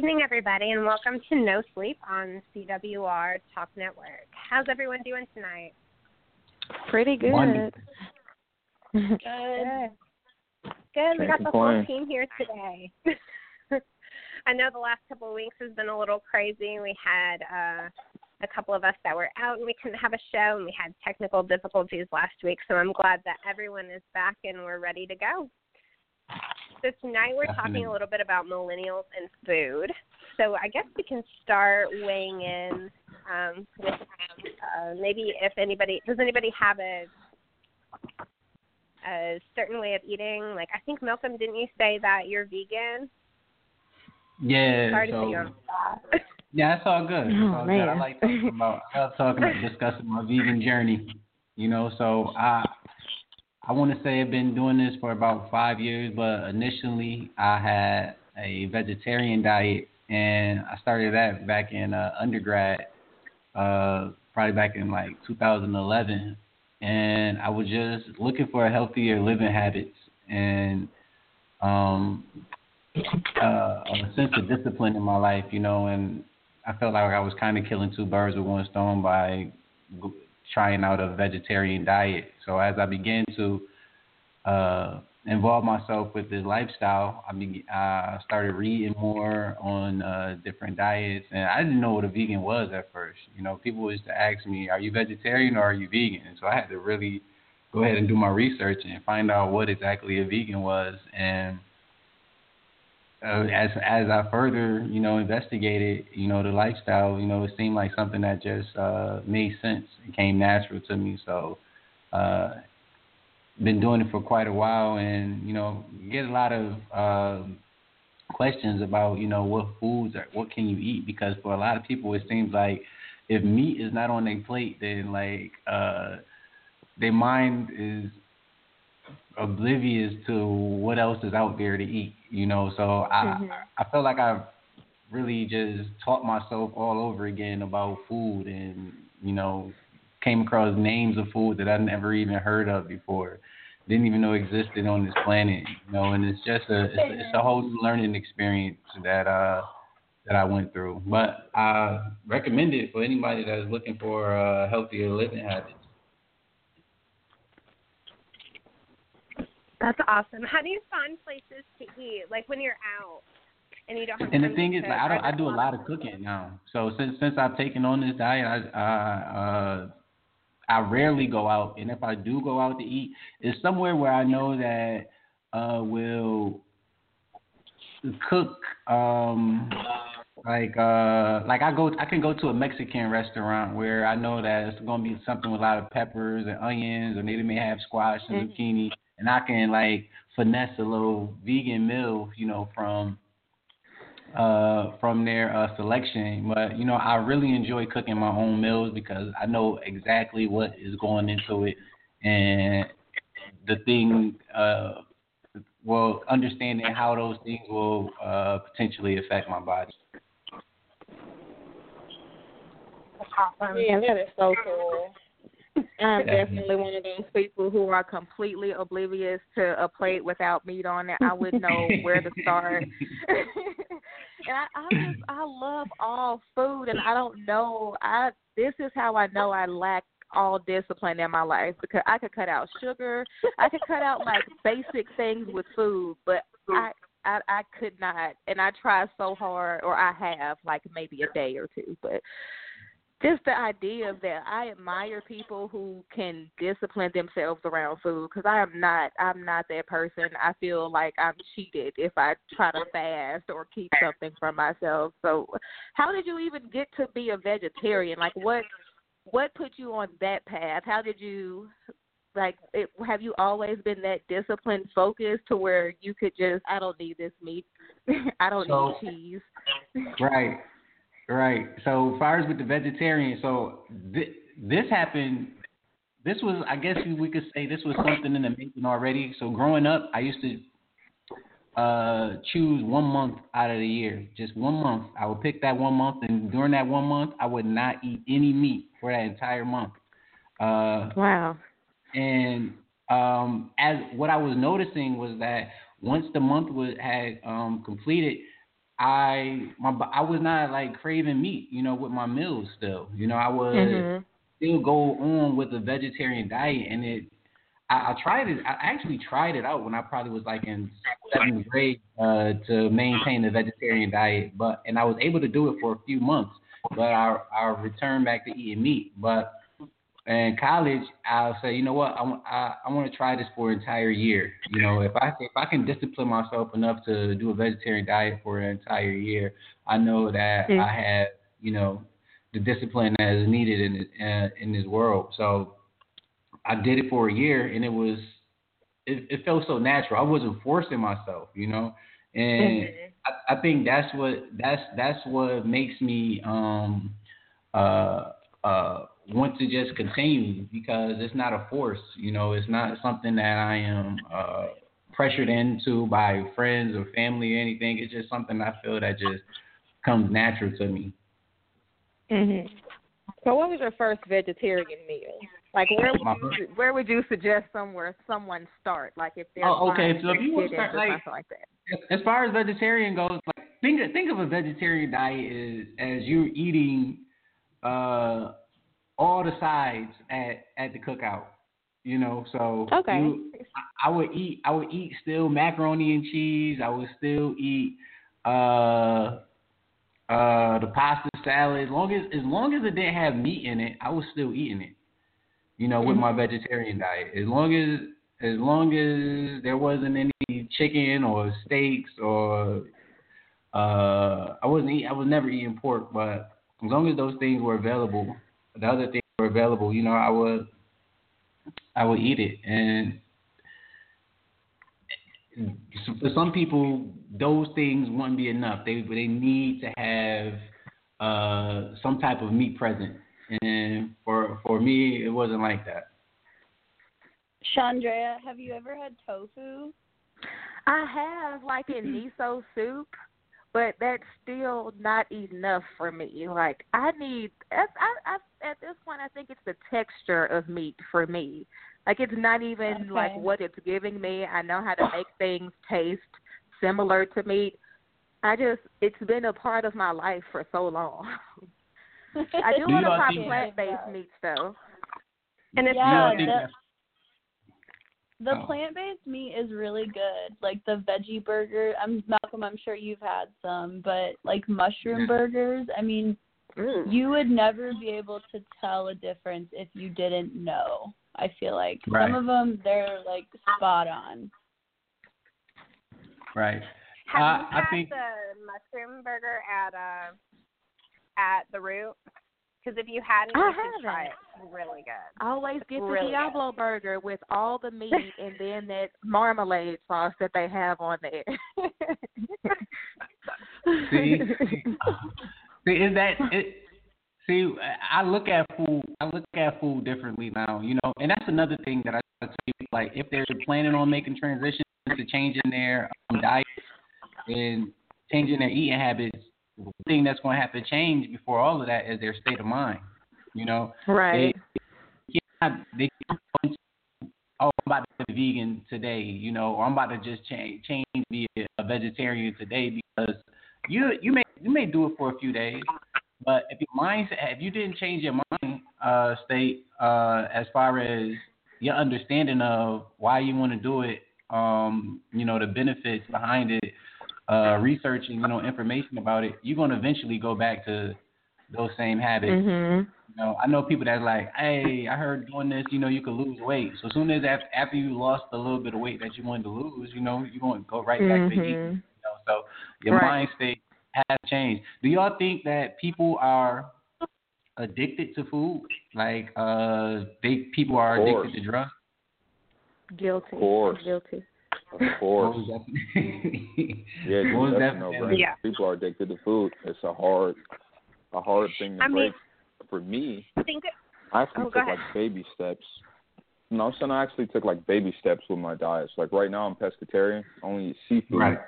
good evening, everybody, and welcome to No Sleep on CWR Talk Network. How's everyone doing tonight? Pretty good. Good. Good. We got the whole team here today. I know the last couple of weeks has been a little crazy. We had uh, a couple of us that were out and we couldn't have a show, and we had technical difficulties last week. So I'm glad that everyone is back and we're ready to go. So tonight we're talking a little bit about millennials and food. So I guess we can start weighing in um, with uh, maybe if anybody does anybody have a a certain way of eating? Like I think Malcolm, didn't you say that you're vegan? Yeah. Sorry so, to you that. Yeah, it's all good. It's Oh, all man. good. I like talking about I love talking about discussing my vegan journey. You know, so I I want to say I've been doing this for about five years, but initially I had a vegetarian diet, and I started that back in uh, undergrad, uh, probably back in like 2011, and I was just looking for healthier living habits and um, uh, a sense of discipline in my life, you know, and I felt like I was kind of killing two birds with one stone by trying out a vegetarian diet. So as I began to uh, involve myself with this lifestyle, I be, I started reading more on uh, different diets, and I didn't know what a vegan was at first. You know, people used to ask me, "Are you vegetarian or are you vegan?" And so I had to really go ahead and do my research and find out what exactly a vegan was, and uh, as as I further, you know, investigated, you know, the lifestyle, you know, it seemed like something that just uh, made sense. It came natural to me. So, uh, been doing it for quite a while, and you know, get a lot of um questions about, you know, what foods are, what can you eat? Because for a lot of people, it seems like if meat is not on their plate, then like uh, their mind is oblivious to what else is out there to eat, you know. So I Mhm. I felt like I really just taught myself all over again about food and you know came across names of food that I never even heard of before, didn't even know existed on this planet, you know. And it's just a it's, a- it's a whole new learning experience that uh that I went through. But I recommend it for anybody that's looking for a healthier living habits. That's awesome. How do you find places to eat? Like when you're out and you don't have And the thing is, like, I don't, I do a lot of cooking now. So since since I've taken on this diet, I I uh, I rarely go out, and if I do go out to eat, it's somewhere where I know that uh will cook um like uh like I go I can go to a Mexican restaurant where I know that it's gonna be something with a lot of peppers and onions, or they may have squash and Mhm. zucchini, and I can like finesse a little vegan meal, you know, from uh, from their uh, selection. But you know, I really enjoy cooking my own meals because I know exactly what is going into it, and the thing, uh, well, understanding how those things will uh, potentially affect my body. Yeah, that is so cool. I'm Definitely. one of those people who are completely oblivious to a plate without meat on it. I wouldn't know where to start. and I, I just I love all food and I don't know I this is how I know I lack all discipline in my life because I could cut out sugar. I could cut out like basic things with food, but I I I could not and I try so hard or I have like maybe a day or two, but just the idea of that. I admire people who can discipline themselves around food because i am not i'm not that person. I feel like i'm cheated if i try to fast or keep something from myself. So how did you even get to be a vegetarian? Like what what put you on that path? How did you like it, have you always been that disciplined focused to where you could just i don't need this meat. I don't So- need cheese. Right, right. So, fires with the vegetarian, so th- this happened. This was, I guess, we could say, this was something in the making already. So, growing up, I used to uh choose one month out of the year, just one month. I would pick that one month, and during that one month, I would not eat any meat for that entire month. Uh, wow and um, as what I was noticing was that once the month was had um, completed, I my I was not like craving meat, you know, with my meals still. You know, I would Mhm. still go on with a vegetarian diet, and it. I, I tried it. I actually tried it out when I probably was like in seventh grade uh, to maintain the vegetarian diet, but and I was able to do it for a few months. But I I returned back to eating meat. But in college, I'll say, you know what, I, want- I, I want to try this for an entire year. You know, if I if I can discipline myself enough to do a vegetarian diet for an entire year, I know that Mm. I have, you know, the discipline that is needed in uh, in this world. So I did it for a year, and it was it, it felt so natural. I wasn't forcing myself, you know, and I, I think that's what that's that's what makes me um uh uh want to just continue because it's not a force, you know, it's not something that I am uh pressured into by friends or family or anything. It's just something I feel that just comes natural to me. Mhm. So, what was your first vegetarian meal? Like, where would you, where would you suggest somewhere someone start? Like, if they're Oh, okay, so if you wanna start, like- something like that. As far as vegetarian goes, like think think of a vegetarian diet as as you're eating uh all the sides at at the cookout. You know, so Okay. you, I I would eat I would eat still macaroni and cheese. I would still eat uh uh the pasta salad. As long as as long as it didn't have meat in it, I was still eating it. You know, with my vegetarian diet. As long as as long as there wasn't any chicken or steaks or uh I wasn't eat, I was never eating pork, but as long as those things were available, the other things were available, you know, I would I would eat it and for some people those things wouldn't be enough. They they need to have uh some type of meat present. And for for me it wasn't like that. Chandrea, have you ever had tofu? I have like in miso soup, but that's still not enough for me. Like I need, I, I, I, at this point, I think it's the texture of meat for me. Like it's not even Okay. like what it's giving me. I know how to make things taste similar to meat. I just, it's been a part of my life for so long. I do Do want to try think- plant-based meats though. And it's Yeah, I think the- Oh. plant-based meat is really good. Like the veggie burger. I'm Malcolm. I'm sure you've had some, but like mushroom Yeah. burgers. I mean, Mm. you would never be able to tell a difference if you didn't know. I feel like Right. some of them they're like spot on. right. Have Uh, you I had think- the mushroom burger at uh at the root? Because if you hadn't, I you should try it. haven't. It's really good. Always get the Really good. Diablo burger with all the meat and then that marmalade sauce that they have on there. See? See, is that it? See, I look at food. I look at food differently now. You know, and that's another thing that I tell people. Like, if they're planning on making transitions to changing their um, diet and changing their eating habits, the thing that's going to have to change before all of that is their state of mind. You know, right. they can't, they can't go into, oh, I'm about to be vegan today, you know, or I'm about to just change change be a vegetarian today because you you may you may do it for a few days, but if your mindset if you didn't change your mind uh, state uh, as far as your understanding of why you want to do it, um, you know, the benefits behind it, uh, researching, you know, information about it, you're gonna eventually go back to those same habits. Mhm. You know, I know people that's like, hey, I heard doing this, you know, you could lose weight. So as soon as after, after you lost a little bit of weight that you wanted to lose, you know, you're going to go right back to eating. You Mhm. know, so your Right. mind state has changed. Do y'all think that people are addicted to food? Like, uh, they people are addicted to drugs? Guilty. Of course. Guilty. Of course. Most definitely. Yeah, dude, Most that's no definitely. brainer. Yeah. People are addicted to food. It's a hard, a hard thing to I mean- break. For me, Think I actually Oh, go took like baby steps. No, I'm saying I actually took like baby steps with my diets. Like right now, I'm pescatarian, only eat seafood. Right.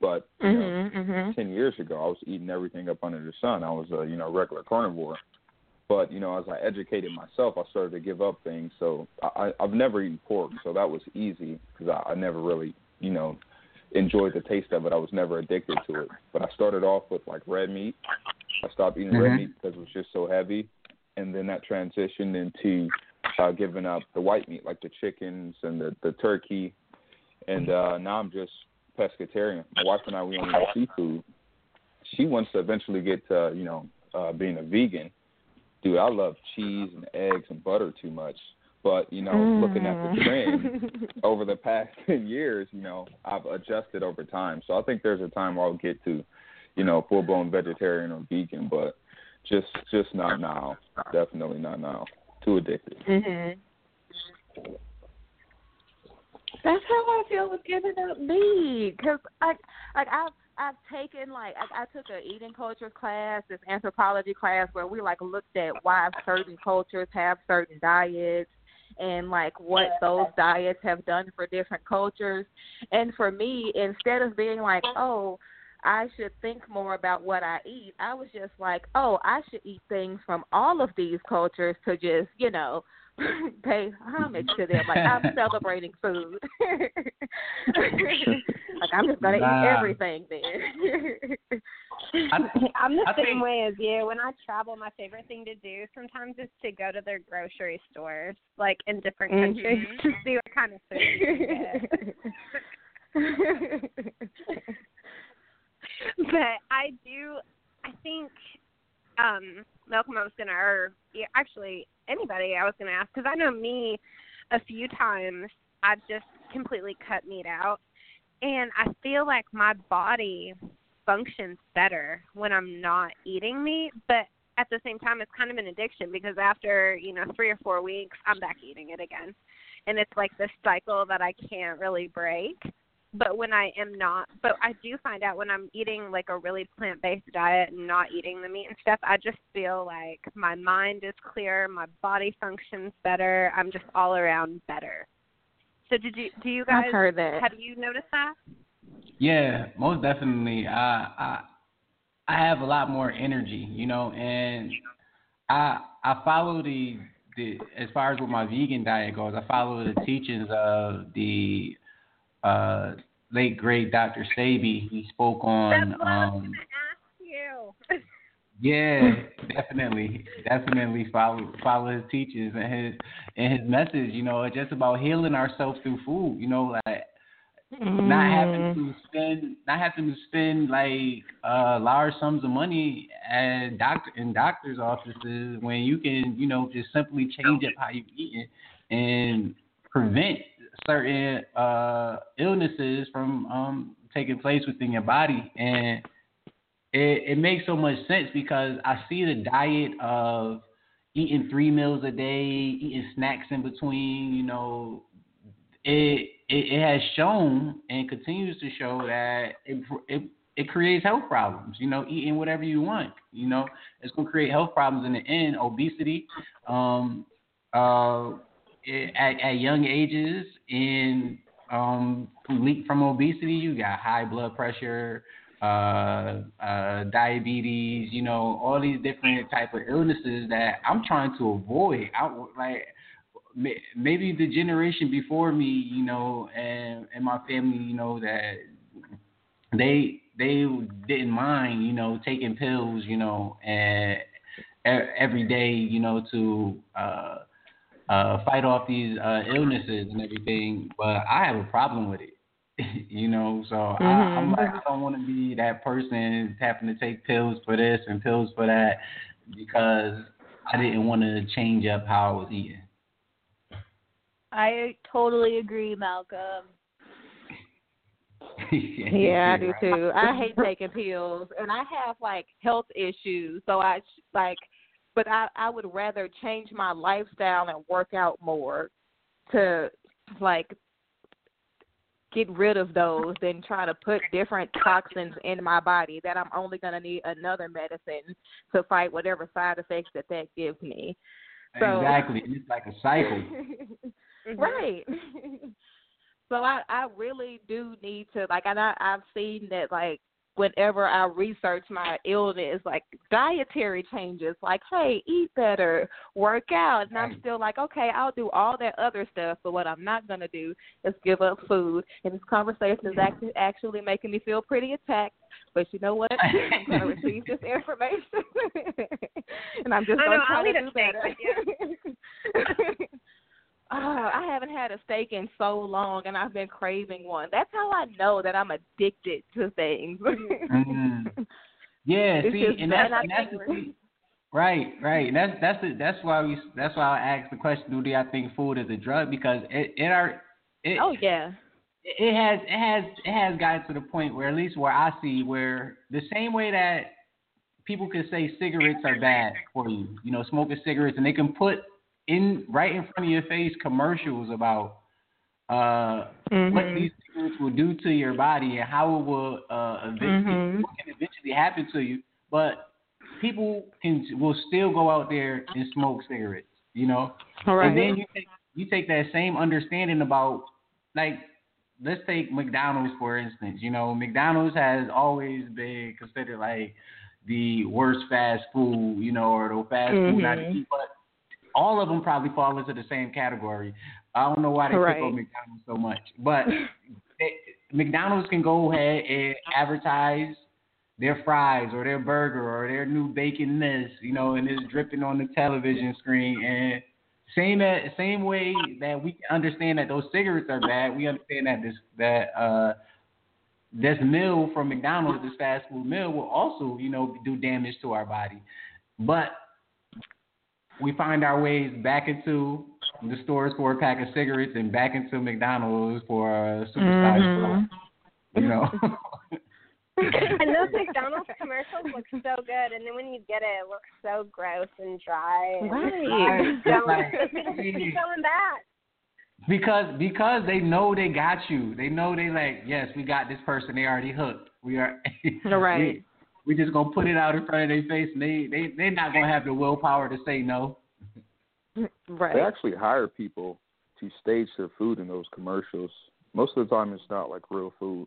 But you know, Mhm. Mhm. ten years ago, I was eating everything up under the sun. I was a you know regular carnivore. But you know, as I educated myself, I started to give up things. So I, I've never eaten pork, so that was easy because I, I never really you know enjoyed the taste of it. I was never addicted to it. But I started off with like red meat. I stopped eating mm-hmm. red meat because it was just so heavy, and then that transitioned into uh, giving up the white meat, like the chickens and the the turkey, and uh, now I'm just pescatarian. My wife and I we only eat seafood. She wants to eventually get to you know uh, being a vegan. Dude, I love cheese and eggs and butter too much. But you know, mm. looking at the trend over the past ten years, you know, I've adjusted over time. So I think there's a time where I'll get to, you know, full blown vegetarian or vegan, but just just not now. Definitely not now. Too addicted. Mhm. That's how I feel with giving up meat, cause I like I've I've taken like I, I took an eating culture class, this anthropology class where we like looked at why certain cultures have certain diets and like what those diets have done for different cultures. And for me, instead of being like, oh, I should think more about what I eat, I was just like, oh, I should eat things from all of these cultures to just, you know, pay homage to them. Like I'm celebrating food. like I'm just gonna nah. eat everything then. I'm the I same think, way as you. When I travel, my favorite thing to do sometimes is to go to their grocery stores, like in different mm-hmm. countries, to see what kind of food. but I do. I think um Malcolm, I was gonna, or actually anybody, I was gonna ask because I know me, a few times I've just completely cut meat out, and I feel like my body functions better when I'm not eating meat, but at the same time it's kind of an addiction because after, you know, 3 or 4 weeks I'm back eating it again. And it's like this cycle that I can't really break. But when I am not, but I do find out when I'm eating like a really plant based diet and not eating the meat and stuff, I just feel like my mind is clear, my body functions better, I'm just all around better. So did you do you guys I've heard that. have you noticed that? Yeah, most definitely. I I I have a lot more energy, you know, and I I follow the the as far as with my vegan diet goes, I follow the teachings of the uh, late great Dr. Sebi. He spoke on. That's what um, I was ask you. yeah, definitely, definitely follow follow his teachings and his and his message. You know, it's just about healing ourselves through food. You know, like Mm. Not having mm. to spend, not having to spend like uh, large sums of money at doctor in doctors' offices when you can, you know, just simply change up how you eat and prevent certain uh, illnesses from um, taking place within your body. And it, it makes so much sense because I see the diet of eating three meals a day, eating snacks in between, you know, it, it, it has shown and continues to show that it, it it creates health problems. You know, eating whatever you want. You know, it's gonna create health problems in the end. Obesity, um, uh, at, at young ages, and um, from, from obesity, you got high blood pressure, uh, uh, diabetes. You know, all these different type of illnesses that I'm trying to avoid. I like maybe the generation before me, you know, and and my family, you know, that they they didn't mind, you know, taking pills, you know, and every day, you know, to uh, uh, fight off these uh, illnesses and everything. But I have a problem with it, you know. So mm-hmm. I, I'm like, I don't want to be that person having to take pills for this and pills for that because I didn't want to change up how I was eating. I totally agree, Malcolm. yeah, I do too. I hate taking pills, and I have like health issues, so I like. But I I would rather change my lifestyle and work out more to like get rid of those than try to put different toxins in my body that I'm only going to need another medicine to fight whatever side effects that that gives me. So, exactly, it's like a cycle. Mm-hmm. Right. so I I really do need to like and I I've seen that like whenever I research my illness, like dietary changes, like hey, eat better, work out, and I'm still like, okay, I'll do all that other stuff, but what I'm not gonna do is give up food. And this conversation is actually actually making me feel pretty attacked. But you know what? I'm gonna receive this information, and I'm just gonna try to do better. Oh, I haven't had a steak in so long, and I've been craving one. That's how I know that I'm addicted to things. mm-hmm. Yeah, it's see, and that's, and that's the, right, right. And that's that's the, that's why we that's why I asked the question: Do I think food is a drug? Because it it are it, oh yeah. It has it has it has gotten to the point where at least where I see where the same way that people can say cigarettes are bad for you, you know, smoking cigarettes, and they can put in right in front of your face commercials about uh, mm-hmm. what these things will do to your body and how it will uh, eventually, mm-hmm. what can eventually happen to you. But people can will still go out there and smoke cigarettes, you know. Right. And then you take you take that same understanding about like let's take McDonald's for instance. You know, McDonald's has always been considered like the worst fast food, you know, or the fast mm-hmm. food not to eat. But all of them probably fall into the same category. I don't know why they right. pick on McDonald's so much, but they, McDonald's can go ahead and advertise their fries or their burger or their new bacon this, you know, and it's dripping on the television screen. And same at, same way that we understand that those cigarettes are bad, we understand that this that uh this meal from McDonald's, this fast food meal, will also, you know, do damage to our body. But we find our ways back into the stores for a pack of cigarettes and back into McDonald's for a supersized mm-hmm. You know. and those McDonald's commercials look so good, and then when you get it, it looks so gross and dry. And right. Don't, keep going back. Because because they know they got you. They know they like yes, we got this person. They already hooked. We are. right. We, we just gonna put it out in front of their face, and they they they're not gonna have the willpower to say no. Right. They actually hire people to stage their food in those commercials. Most of the time, it's not like real food.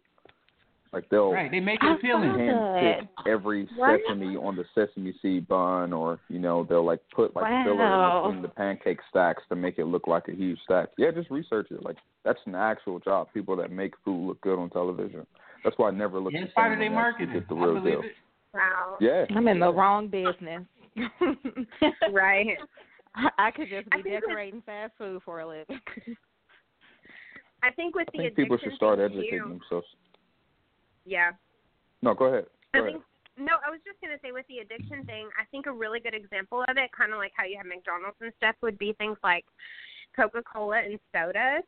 Like they'll right, they make it appealing. Hand pick every what? sesame on the sesame seed bun, or you know they'll like put like wow. filler in between the pancake stacks to make it look like a huge stack. Yeah, just research it. Like that's an actual job. People that make food look good on television. That's why I never look. Yeah, at it's part of their their marketing. Get the I real believe deal. it. Wow. Yeah. I'm in the wrong business. right. I could just be think decorating fast food for a living. I think with the I think people should start educating too, themselves. Yeah. No, go ahead. Go I ahead. think no, I was just gonna say with the addiction thing, I think a really good example of it, kind of like how you have McDonald's and stuff, would be things like Coca Cola and sodas,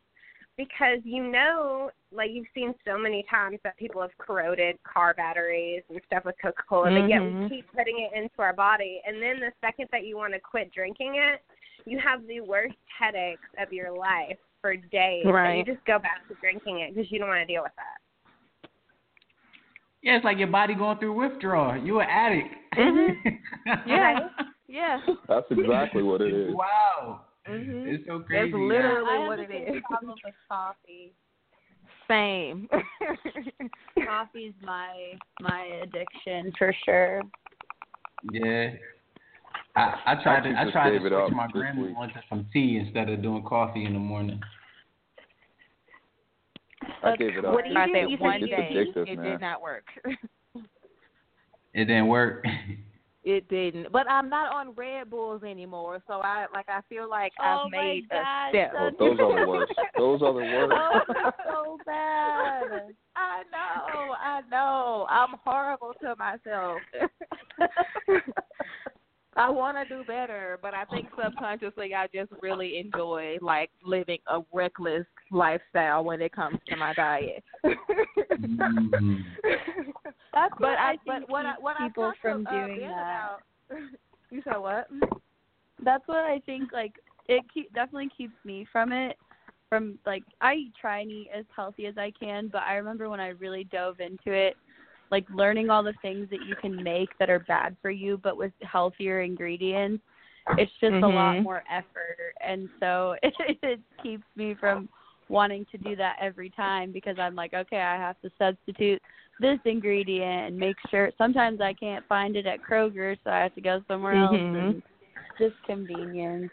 because you know, like you've seen so many times that people have corroded car batteries and stuff with Coca Cola, but yet we keep putting it into our body, and then the second that you want to quit drinking it, you have the worst headaches of your life for days, and Right. you just go back to drinking it because you don't want to deal with that. Yeah, it's like your body going through withdrawal. You an addict. Mhm. Yeah. Yeah. That's exactly what it is. Wow. Mhm. It's so crazy. That's literally I what the it same is. problem with coffee. Same. Coffee's my my addiction for sure. Yeah. I I tried to I tried to switch my grandma week. onto some tea instead of doing coffee in the morning. I gave it up. What do you It's do? You one day it man. did not work. It didn't work. It didn't. But I'm not on Red Bulls anymore, so I like I feel like Oh I've made God, a step. Oh, those are the worst. Those are the worst. Oh, so bad. I know, I know. I'm horrible to myself. I want to do better, but I think subconsciously I just really enjoy like living a reckless lifestyle when it comes to my diet. Mm. That's but what I, I think but what I what people talked from to, uh, doing Ben that. About, you said what? That's what I think. Like it keep, definitely keeps me from it. From like I try and eat as healthy as I can, but I remember when I really dove into it, like learning all the things that you can make that are bad for you, but with healthier ingredients. It's just a lot Mhm. more effort, and so it, it keeps me from wanting to do that every time because I'm like, okay, I have to substitute this ingredient and make sure sometimes I can't find it at Kroger so I have to go somewhere else Mhm. and just convenience.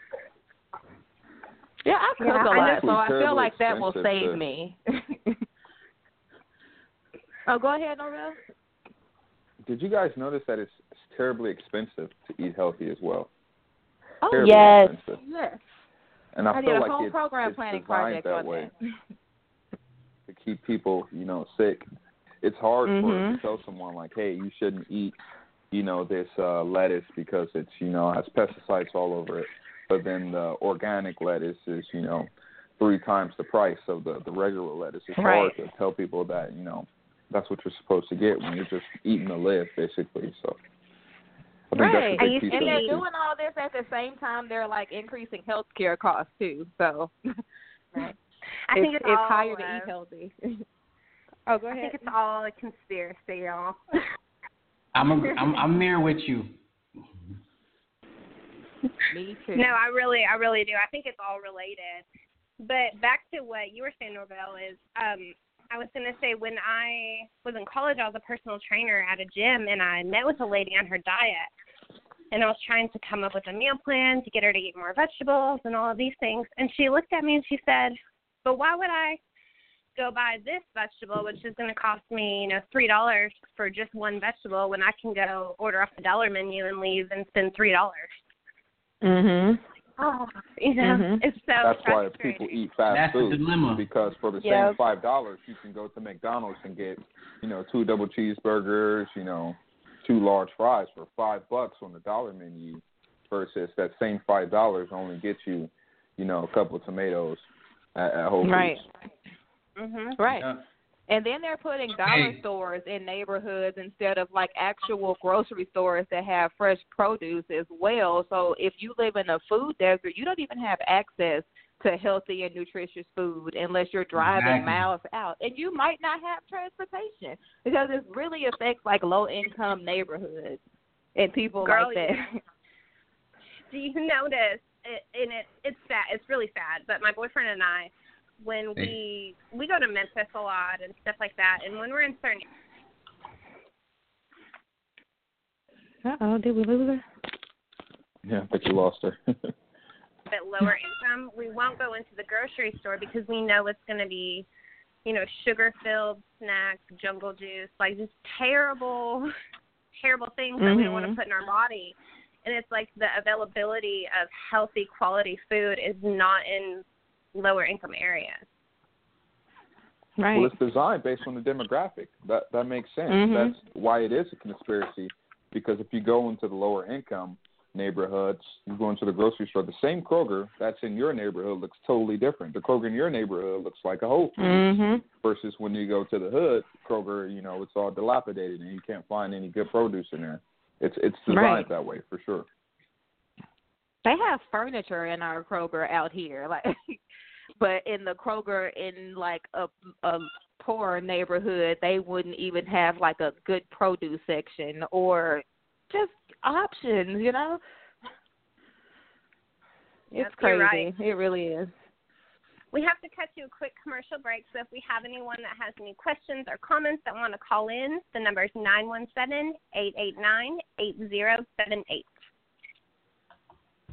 Yeah, I cook Yeah, a I lot, know- so I feel like that will save to- me. oh, go ahead, Norvell. Did you guys notice that it's, it's terribly expensive to eat healthy as well? Oh, Terribly yes. expensive. yes. And I, I feel did a like whole it's, program planning project that on way that. to keep people, you know, sick. It's hard for Mhm. to tell someone like, hey, you shouldn't eat, you know, this uh, lettuce because it's, you know, has pesticides all over it. But then the organic lettuce is, you know, three times the price of the the regular lettuce. It's Right. hard to tell people that, you know, that's what you're supposed to get when you're just eating to live, basically. So. I Right. that's a And they're too. doing all this at the same time. They're like increasing health care costs too. So right. I think it's, it's all, higher to uh, eat healthy. oh, go ahead. I think it's all a conspiracy, y'all. I'm a, I'm I'm there with you. Me too. No, I really, I really do. I think it's all related. But back to what you were saying, Norvell, is um, I was to say when I was in college, I was a personal trainer at a gym, and I met with a lady on her diet, and I was trying to come up with a meal plan to get her to eat more vegetables and all of these things. And she looked at me and she said, "But why would I go buy this vegetable, which is going to cost me, you know, three dollars for just one vegetable, when I can go order off the dollar menu and leave and spend three dollars?" Mhm. Oh, you know, Mhm. it's so That's why frustrating. people eat fast That's the food dilemma. because for the Yep. same five dollars, you can go to McDonald's and get, you know, two double cheeseburgers, you know, two large fries for five bucks on the dollar menu, versus that same five dollars only gets you, you know, a couple of tomatoes at, at Whole Foods. Right. Mhm. Right. Yeah. And then they're putting dollar stores in neighborhoods instead of like actual grocery stores that have fresh produce as well. So if you live in a food desert, you don't even have access to healthy and nutritious food unless you're driving Exactly. miles out. And you might not have transportation because it really affects like low income neighborhoods and people Girl, like that. Do you notice? It, and it it's sad. It's really sad. But my boyfriend and I, when we we go to Memphis a lot and stuff like that, and when we're in certain Uh oh, did we lose her? Yeah, I think you lost her. bit lower income, we won't go into the grocery store because we know it's going to be, you know, sugar filled snacks, jungle juice, like just terrible, terrible things that we don't want to Mhm. put in our body. And it's like the availability of healthy quality food is not in lower income areas. Right. Well, it's designed based on the demographic. That that makes sense. Mhm. That's why it is a conspiracy. Because if you go into the lower income neighborhoods, you go into the grocery store, the same Kroger that's in your neighborhood looks totally different. The Kroger in your neighborhood looks like a Whole Foods mhm. versus when you go to the hood, Kroger, you know, it's all dilapidated and you can't find any good produce in there. It's it's designed Right. that way for sure. They have furniture in our Kroger out here, like, but in the Kroger in like a a poor neighborhood, they wouldn't even have like a good produce section or just options, you know. It's crazy. right. It really is. We have to cut to a quick commercial break, so if we have anyone that has any questions or comments that want to call in, the number is nine one seven eight eight nine eight zero seven eight.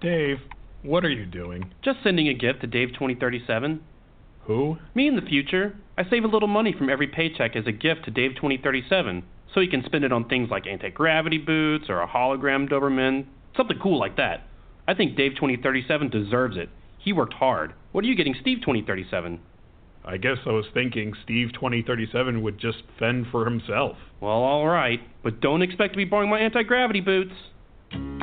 Dave, what are you doing? Just sending a gift to Dave 2037. Who? Me in the future. I save a little money from every paycheck as a gift to Dave 2037, so he can spend it on things like anti gravity boots or a hologram Doberman, something cool like that. I think Dave 2037 deserves it. He worked hard. What are you getting Steve 2037? I guess I was thinking Steve 2037 would just fend for himself. Well, alright, but don't expect to be borrowing my anti gravity boots.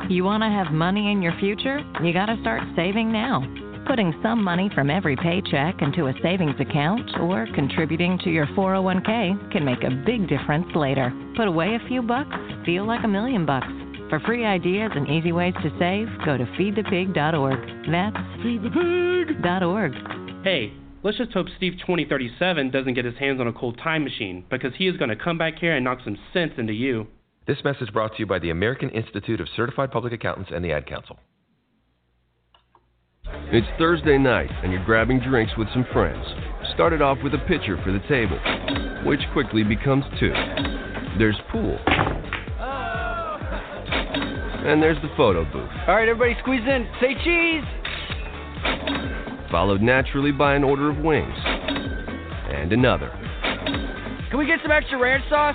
You want to have money in your future? You got to start saving now. Putting some money from every paycheck into a savings account or contributing to your 401k can make a big difference later. Put away a few bucks, feel like a million bucks. For free ideas and easy ways to save, go to feedthepig.org. That's feedthepig.org. Hey, let's just hope Steve 2037 doesn't get his hands on a cold time machine because he is going to come back here and knock some sense into you. This message brought to you by the American Institute of Certified Public Accountants and the Ad Council. It's Thursday night, and you're grabbing drinks with some friends. Started off with a pitcher for the table, which quickly becomes two. There's pool. And there's the photo booth. All right, everybody squeeze in. Say cheese! Followed naturally by an order of wings. And another. Can we get some extra ranch sauce?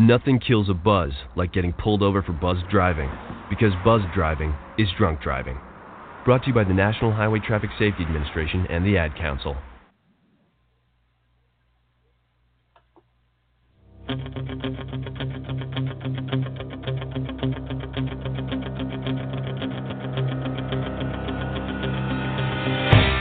Nothing kills a buzz like getting pulled over for buzz driving, because buzz driving is drunk driving. Brought to you by the National Highway Traffic Safety Administration and the Ad Council.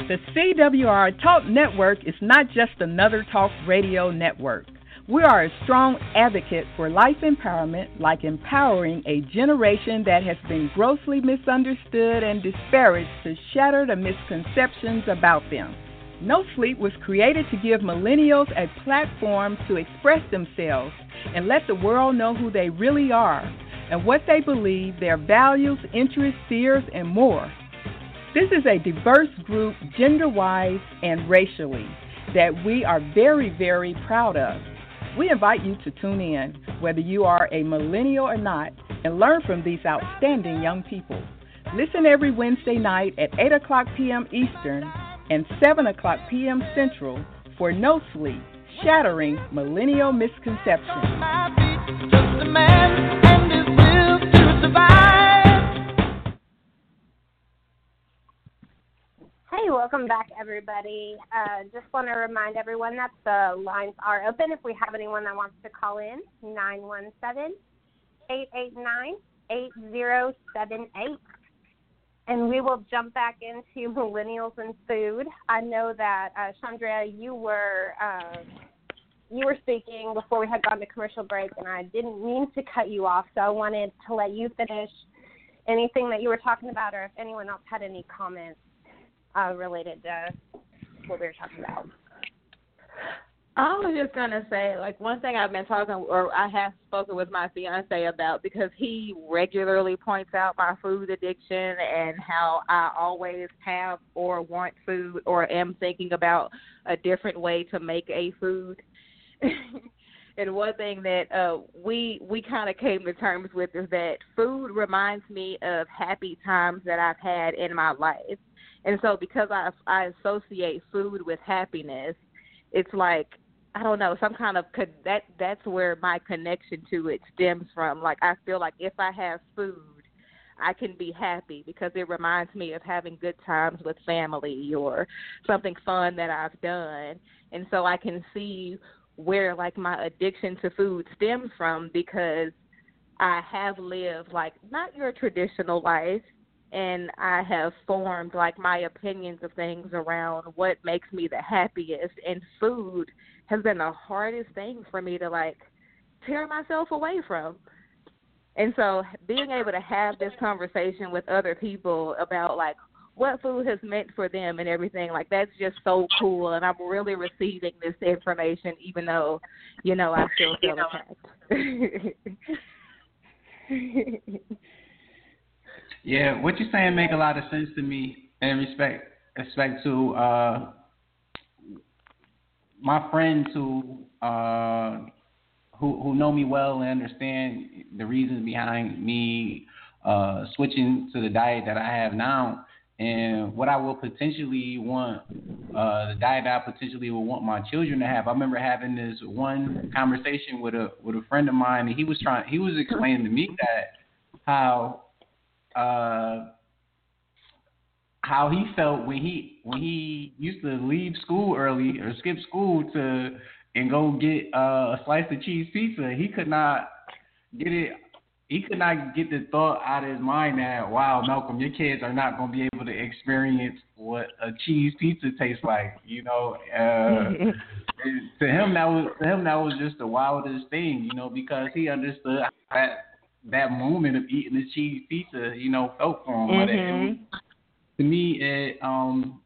The CWR Talk Network is not just another talk radio network. We are a strong advocate for life empowerment, like empowering a generation that has been grossly misunderstood and disparaged to shatter the misconceptions about them. No Sleep was created to give millennials a platform to express themselves and let the world know who they really are and what they believe, their values, interests, fears, and more. This is a diverse group, gender wise and racially, that we are very, very proud of. We invite you to tune in, whether you are a millennial or not, and learn from these outstanding young people. Listen every Wednesday night at 8 o'clock p.m. Eastern and 7 o'clock p.m. Central for No Sleep, Shattering Millennial Misconceptions. Hey, welcome back, everybody. Uh, just want to remind everyone that the lines are open if we have anyone that wants to call in 917 889 8078. And we will jump back into millennials and food. I know that uh, Chandra, you were uh, you were speaking before we had gone to commercial break, and I didn't mean to cut you off, so I wanted to let you finish anything that you were talking about, or if anyone else had any comments uh, related to what we were talking about. I was just gonna say, like one thing I've been talking, or I have spoken with my fiance about, because he regularly points out my food addiction and how I always have or want food or am thinking about a different way to make a food. and one thing that uh we we kind of came to terms with is that food reminds me of happy times that I've had in my life and so because I I associate food with happiness, it's like I don't know some kind of that that's where my connection to it stems from. Like I feel like if I have food, I can be happy because it reminds me of having good times with family or something fun that I've done. And so I can see where like my addiction to food stems from because I have lived like not your traditional life, and I have formed like my opinions of things around what makes me the happiest and food has been the hardest thing for me to like tear myself away from. And so being able to have this conversation with other people about like what food has meant for them and everything like that's just so cool and I'm really receiving this information even though you know I still feel attacked. Yeah, what you're saying make a lot of sense to me in respect respect to uh, my friends who uh, who who know me well and understand the reasons behind me uh, switching to the diet that I have now. and what I will potentially want, uh, the diet I potentially will want my children to have. I remember having this one conversation with a with a friend of mine, and he was trying, he was explaining to me that how, uh, how he felt when he when he used to leave school early or skip school to and go get uh, a slice of cheese pizza. He could not get it he could not get the thought out of his mind that wow, Malcolm, your kids are not going to be able to experience what a cheese pizza tastes like. You know, uh, to him that was to him that was just the wildest thing. You know, because he understood that that moment of eating the cheese pizza, you know, felt for him. It was, to me, it um.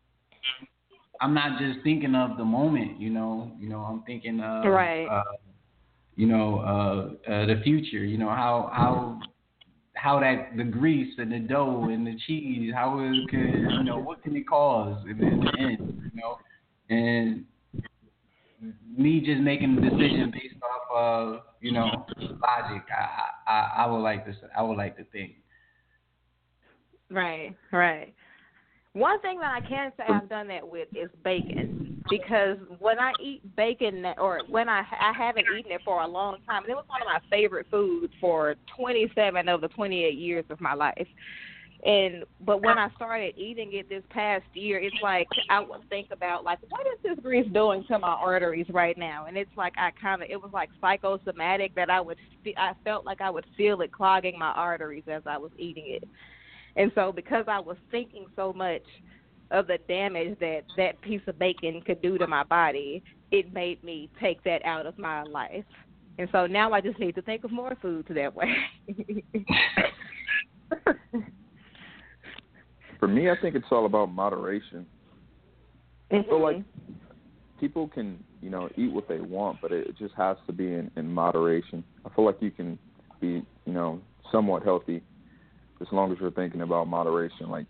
I'm not just thinking of the moment, you know. You know, I'm thinking of Right. uh, you know, uh, uh, the future. You know how how how that the grease and the dough and the cheese, how it can, you know, what can it cause in, the- in the end, you know, and me just making the decision based off of you know logic. I I, I would like to I would like to think. Right, right. One thing that I can say I've done that with is bacon because when I eat bacon or when I I haven't eaten it for a long time, and it was one of my favorite foods for 27 of the 28 years of my life. And but when I started eating it this past year, it's like I would think about like what is this grease doing to my arteries right now? And it's like I kind of it was like psychosomatic that I would I felt like I would feel it clogging my arteries as I was eating it. And so because I was thinking so much of the damage that that piece of bacon could do to my body, it made me take that out of my life. And so now I just need to think of more foods that way. For me, I think it's all about moderation. I feel like people can, you know, eat what they want, but it just has to be in, in moderation. I feel like you can be, you know, somewhat healthy as long as you're thinking about moderation. Like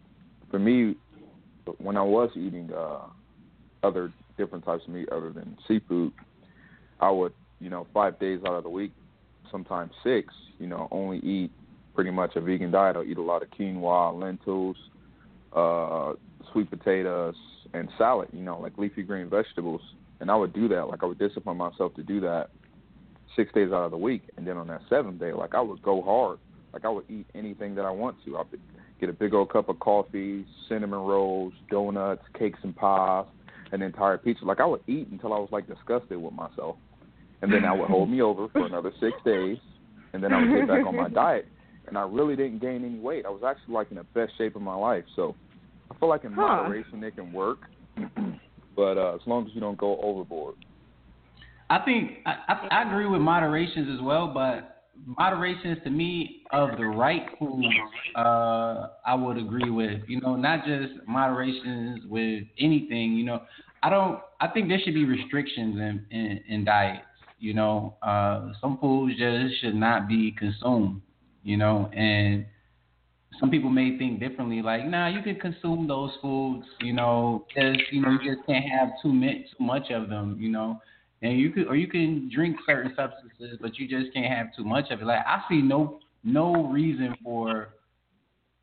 for me, when I was eating uh other different types of meat other than seafood, I would, you know, five days out of the week, sometimes six, you know, only eat pretty much a vegan diet. I'll eat a lot of quinoa, lentils, uh, sweet potatoes, and salad. You know, like leafy green vegetables. And I would do that. Like I would discipline myself to do that six days out of the week. And then on that seventh day, like I would go hard. Like I would eat anything that I want to. I would get a big old cup of coffee, cinnamon rolls, donuts, cakes and pies, an entire pizza. Like I would eat until I was like disgusted with myself. And then I would hold me over for another six days, and then I would get back on my diet. And I really didn't gain any weight. I was actually like in the best shape of my life. So I feel like in Huh. moderation it can work, but uh, as long as you don't go overboard. I think I, I, I agree with moderations as well, but moderations to me of the right foods, uh, I would agree with. You know, not just moderations with anything. You know, I don't. I think there should be restrictions in in, in diets. You know, uh, some foods just should not be consumed. You know, and some people may think differently. Like, nah, you can consume those foods. You know, just you know, you just can't have too much too much of them. You know and you could or you can drink certain substances, but you just can't have too much of it. Like I see no no reason for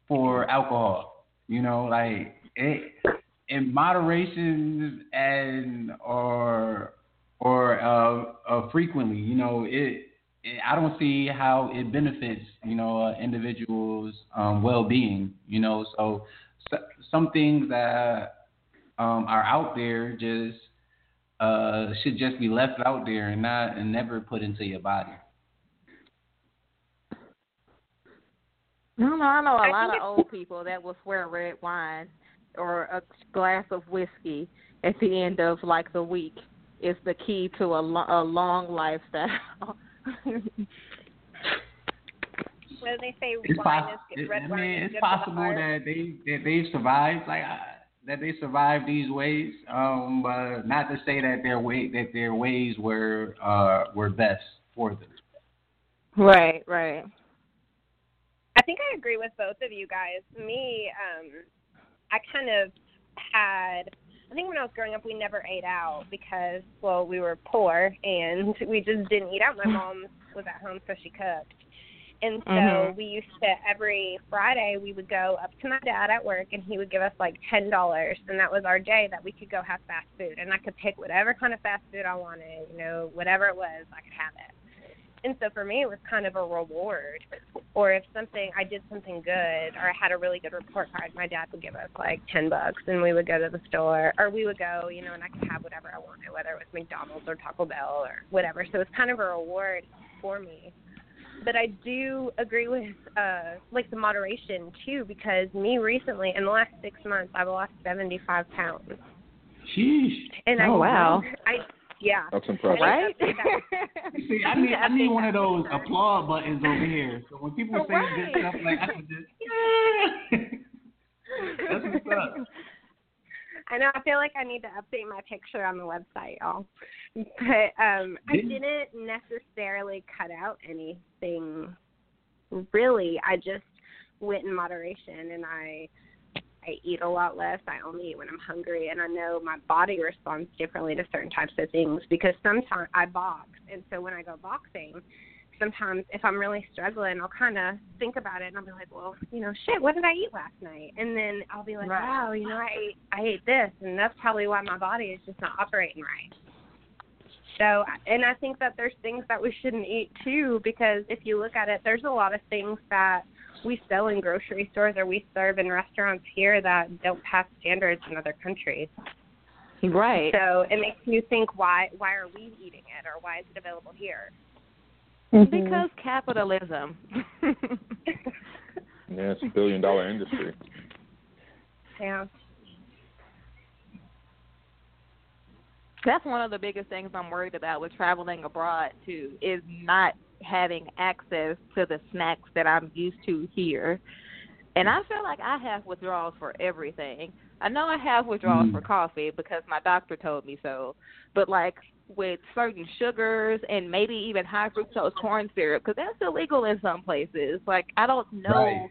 for alcohol. You know, like it in moderation and or or uh, uh frequently. You know, it, it I don't see how it benefits you know uh, individuals' um, well being. You know, so, so some things that um, are out there just uh, should just be left out there and not and never put into your body. I don't know. I know a lot of old people that will swear red wine or a glass of whiskey at the end of like the week is the key to a, lo- a long lifestyle. What do they say? It's wine possible. is red I mean, is it's good the possible that they that they survived like uh, that they survived these ways. Um, but not to say that their way that their ways were uh were best for them. Right, right. I think I agree with both of you guys. Me, um, I kind of had. I think when I was growing up, we never ate out because, well, we were poor and we just didn't eat out. My mom was at home, so she cooked. And so Mhm. we used to every Friday we would go up to my dad at work and he would give us like ten dollars and that was our day that we could go have fast food and I could pick whatever kind of fast food I wanted, you know, whatever it was, I could have it. And so for me it was kind of a reward. Or if something I did something good or I had a really good report card, my dad would give us like ten bucks and we would go to the store or we would go, you know, and I could have whatever I wanted, whether it was McDonald's or Taco Bell or whatever. So it's kind of a reward for me but I do agree with uh like the moderation too because me recently in the last six months I've lost seventy five pounds. Sheesh. And I Oh, wow. I yeah. That's impressive. Right? See, I need I need one of those applaud buttons over here. So when people say Right. good stuff, like I can just yeah. That's what's up. I know I feel like I need to update my picture on the website, y'all. But um I Didn't- didn't necessarily cut out anything really. I just went in moderation and I I eat a lot less. I only eat when I'm hungry, and I know my body responds differently to certain types of things because sometimes I box, and so when I go boxing, sometimes if I'm really struggling, I'll kind of think about it, and I'll be like, well, you know, shit, what did I eat last night? And then I'll be like, Right. wow, you know, I ate I ate this, and that's probably why my body is just not operating right. So, and I think that there's things that we shouldn't eat too, because if you look at it, there's a lot of things that we sell in grocery stores or we serve in restaurants here that don't pass standards in other countries. Right. So it makes you think why why are we eating it or why is it available here? Mm-hmm. Because capitalism. Yeah, it's a billion dollar industry. Yeah. That's one of the biggest things I'm worried about with traveling abroad too, is not having access to the snacks that I'm used to here. And I feel like I have withdrawals for everything. I know I have withdrawals Mm. for coffee because my doctor told me so. But like with certain sugars and maybe even high fructose corn syrup, because that's illegal in some places. Like I don't know Right.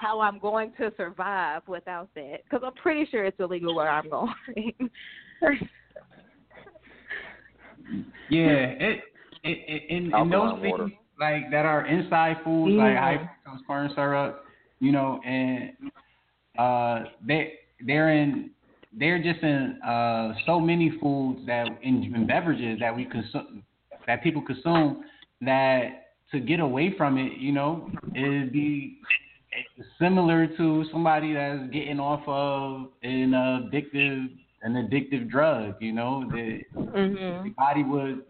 how I'm going to survive without that, because I'm pretty sure it's illegal where I'm going. Yeah, it it, it in, in Alkaline those water. things like that are inside foods like Mhm. high fructose corn syrup, you know, and uh they they're in they're just in uh so many foods that in, in beverages that we consume that people consume that to get away from it, you know, it'd be similar to somebody that's getting off of an addictive an addictive drug, you know, the Mhm. the body would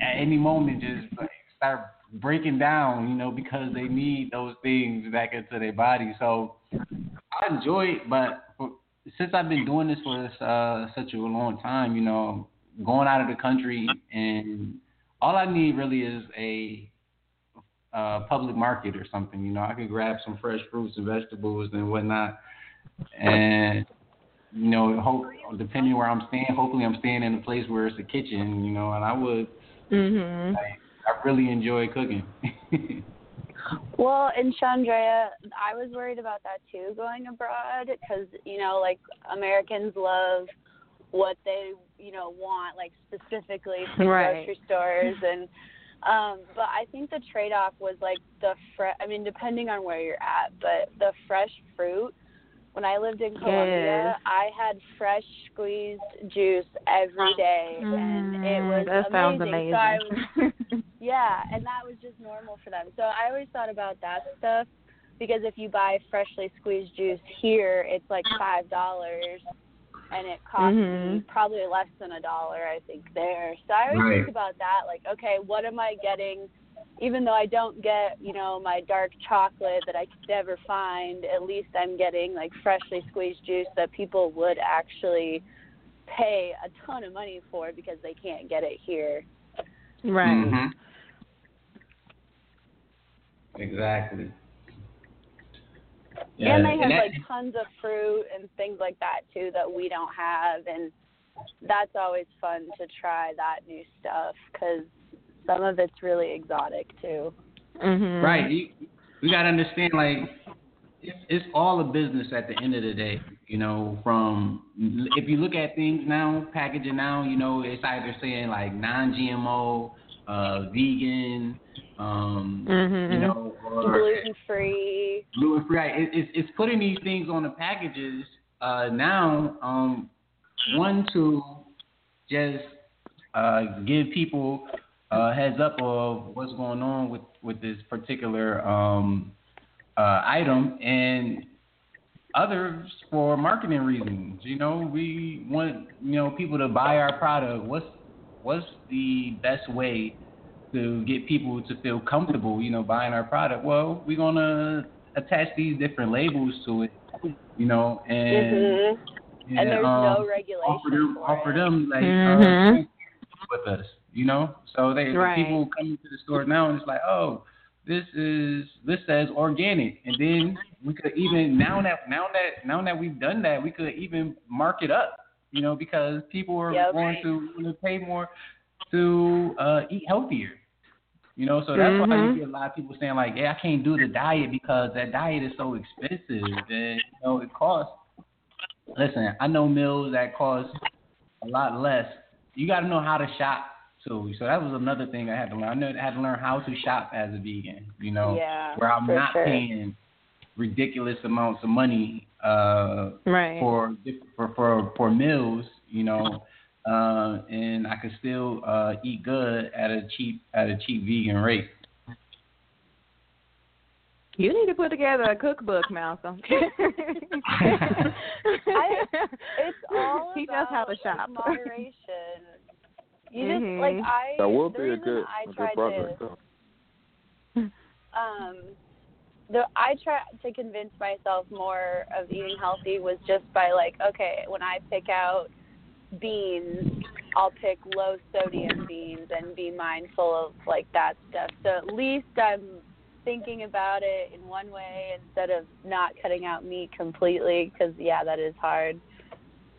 at any moment just like, start breaking down, you know, because they need those things back into their body. So I enjoy it, but for, since I've been doing this for uh, such a long time, you know, going out of the country and all I need really is a uh, public market or something. You know, I could grab some fresh fruits and vegetables and whatnot, and you know, hope depending where I'm staying, hopefully I'm staying in a place where it's a kitchen. You know, and I would, Mhm. like, I really enjoy cooking. Well, and Chandrea, I was worried about that too going abroad because you know, like Americans love what they you know want, like specifically from Right. grocery stores, and um, but I think the trade off was like the fresh. I mean, depending on where you're at, but the fresh fruit. When I lived in Colombia, Yes. I had fresh squeezed juice every day, and it Mm, was that sounds amazing. So I was yeah, and that was just normal for them. So I always thought about that stuff because if you buy freshly squeezed juice here, it's like five dollars, and it costs me Mhm. probably less than a dollar, I think there. So I always Right. think about that, like, okay, what am I getting? Even though I don't get, you know, my dark chocolate that I could never find, at least I'm getting like freshly squeezed juice that people would actually pay a ton of money for because they can't get it here. Right. Mhm. Exactly. Yeah, and they have that- like tons of fruit and things like that too that we don't have and that's always fun to try that new stuff because some of it's really exotic too Mhm. Right. You, you got to understand, like, it's, it's all a business at the end of the day. You know, from if you look at things now, packaging now, you know, it's either saying like non-GMO, uh, vegan, um, Mhm. you know, gluten free. Gluten free. It, it's it's putting these things on the packages uh, now. Um, one to just uh, give people a heads up of what's going on with with this particular um, uh, item, and others for marketing reasons. You know, we want you know people to buy our product. What's what's the best way to get people to feel comfortable, you know, buying our product? Well, we're gonna attach these different labels to it, you know, and Mhm. and, And there's um, no regulation offer them for offer it. them like Mhm. uh, with us, you know. So they the Right. people coming to the store now and it's like, oh, this is this says organic, and then we could even now that now that now that we've done that, we could even mark it up, you know, because people are Yep. going to you know, pay more to uh, eat healthier. You know, so that's why Mhm. you get a lot of people saying like, "Yeah, I can't do the diet because that diet is so expensive and you know it costs." Listen, I know meals that cost a lot less. You got to know how to shop too. So that was another thing I had to learn. I know I had to learn how to shop as a vegan. You know, Yeah, where I'm not sure. paying ridiculous amounts of money uh, Right. for for for for meals. You know, uh, and I could still uh, eat good at a cheap at a cheap vegan rate. You need to put together a cookbook, Malcolm. I, it's all He knows how to about, shop. moderation. You just Mhm. like I. That would the be a good, I a good tried project, to though. um the I try to convince myself more of eating healthy was just by like, okay, when I pick out beans, I'll pick low sodium beans and be mindful of like that stuff. So at least I'm thinking about it in one way instead of not cutting out meat completely because yeah, that is hard.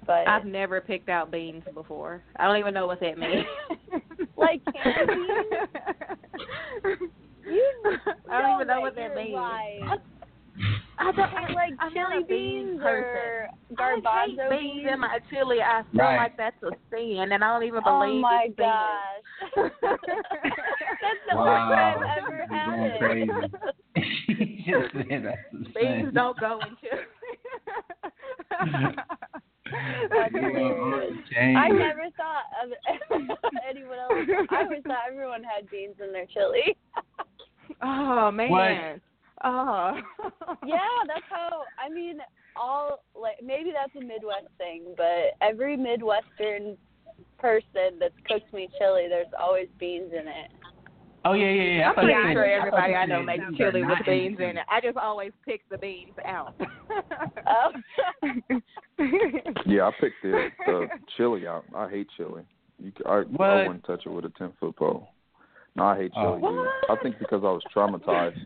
But I've never picked out beans before. I don't even know what that means. like candy beans, you I don't even know what that means. lying. I don't I, like I'm chili not a bean beans person. or I garbanzo hate beans in my chili. I feel Right. like that's a sin, and I don't even believe. Oh believe my it's gosh. That's the Wow, worst I've ever you're had going crazy. She just said that's the beans don't go in chili. That's You know, hilarious. change. I never thought of anyone else. I always thought everyone had beans in their chili. oh man. What? Oh. yeah, that's how. I mean, all like maybe that's a Midwest thing, but every Midwestern person that's cooked me chili, there's always beans in it. Oh yeah, yeah, yeah. I I'm pretty you said- sure I everybody you I know makes chili with beans in in it. I just always pick the beans out. Oh. Yeah, I picked the, the chili out. I hate chili. You, c- I, What? I wouldn't touch it with a ten foot pole. No, I hate Oh. chili. dude. I think because I was traumatized.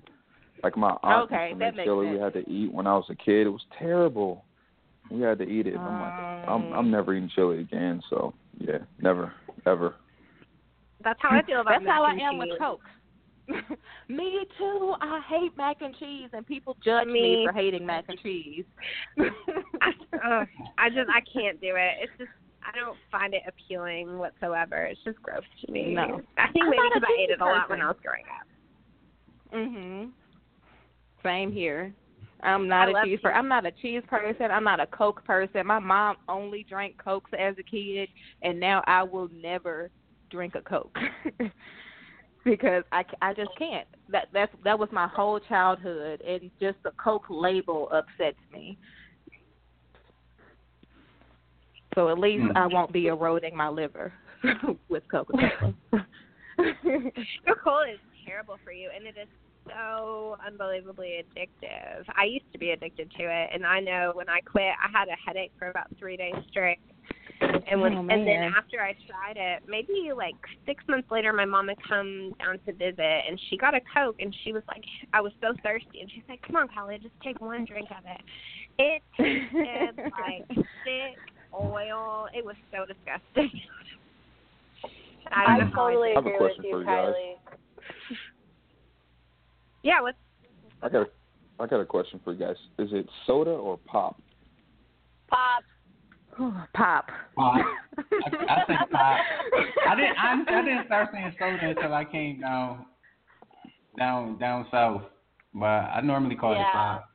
Like my aunt Okay, used to that make makes chili we had to eat when I was a kid. It was terrible. We had to eat it. I'm like, I'm I'm never eating chili again. So yeah, never, ever. That's how I feel about it. That's how I am with. Coke. me too. I hate mac and cheese, and people judge me Me- for hating mac and cheese. Ugh, I just I can't do it. It's just I don't find it appealing whatsoever. It's just gross to me. No. I think I'm maybe because I ate it a lot when. I was growing up. mhm. Same here. I'm not I a cheese person. I'm not a cheese person. I'm not a Coke person. My mom only drank Cokes as a kid, and now I will never drink a Coke because I, I just can't. That that's that was my whole childhood, and just the Coke label upsets me. So at least Hmm. I won't be eroding my liver with Coca Cola. Coca-Cola is terrible for you, and it is so unbelievably addictive. I used to be addicted to it, and I know when I quit, I had a headache for about three days straight. And when Oh, and then after I tried it, maybe like six months later, my mom had come down to visit, and she got a Coke, and she was like, I was so thirsty, and she's like, "Come on, Kylie, just take one drink of it." It tasted like thick oil. It was so disgusting. I, don't know how I did have a question for you Kylie. Yeah, what's I got a, I got a question for you guys. Is it soda or pop? pop? Oh, pop. Pop. I, I think pop. I didn't. I, I didn't start saying soda until I came down, down, down south. but I normally call Yeah. it pop.